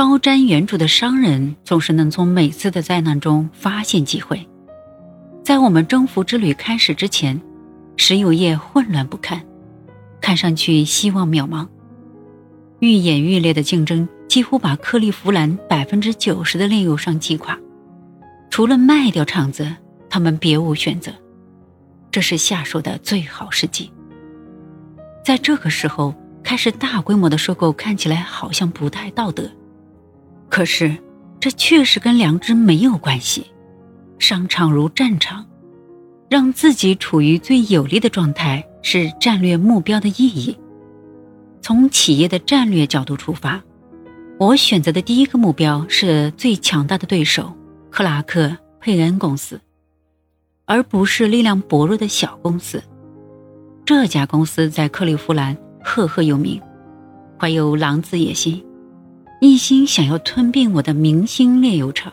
高瞻远瞩的商人总是能从每次的灾难中发现机会。在我们征服之旅开始之前，石油业混乱不堪，看上去希望渺茫。愈演愈烈的竞争几乎把克利夫兰百分之九十的炼油商击垮，除了卖掉厂子，他们别无选择。这是下手的最好时机。在这个时候开始大规模的收购，看起来好像不太道德，可是这确实跟良知没有关系。商场如战场，让自己处于最有利的状态是战略目标的意义。从企业的战略角度出发，我选择的第一个目标是最强大的对手克拉克佩恩公司，而不是力量薄弱的小公司。这家公司在克利夫兰赫赫有名，怀有狼子野心，一心想要吞并我的明星炼油厂，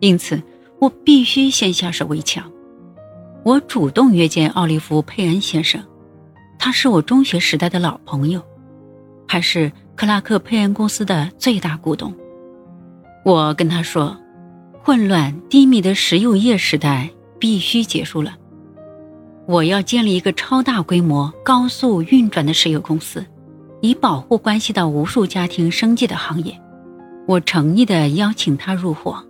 因此我必须先下手为强。我主动约见奥利弗·佩恩先生，他是我中学时代的老朋友。还是克拉克佩恩公司的最大股东。我跟他说，混乱低迷的石油业时代必须结束了。我要建立一个超大规模、高速运转的石油公司，以保护关系到无数家庭生计的行业。我诚意地邀请他入伙。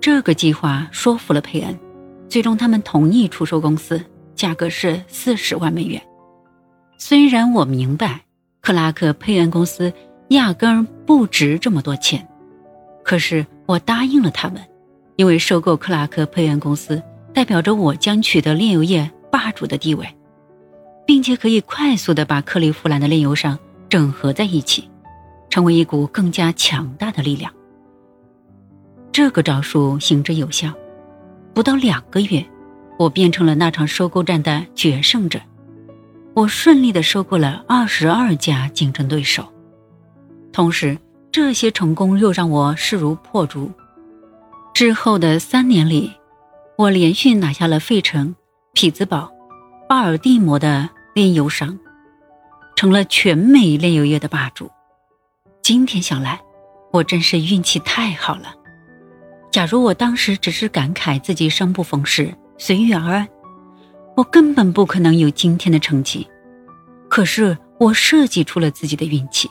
这个计划说服了佩恩，最终他们同意出售公司，价格是四十万美元。虽然我明白。克拉克佩恩公司压根儿不值这么多钱，可是我答应了他们，因为收购克拉克佩恩公司代表着我将取得炼油业霸主的地位，并且可以快速的把克利夫兰的炼油商整合在一起，成为一股更加强大的力量。这个招数行之有效，不到两个月，我变成了那场收购战的决胜者。我顺利的收购了二十二家竞争对手，同时这些成功又让我势如破竹。之后的三年里，我连续拿下了费城、匹兹堡、巴尔的摩的炼油商，成了全美炼油业的霸主。今天想来，我真是运气太好了。假如我当时只是感慨自己生不逢时，随遇而安。我根本不可能有今天的成绩，可是我设计出了自己的运气。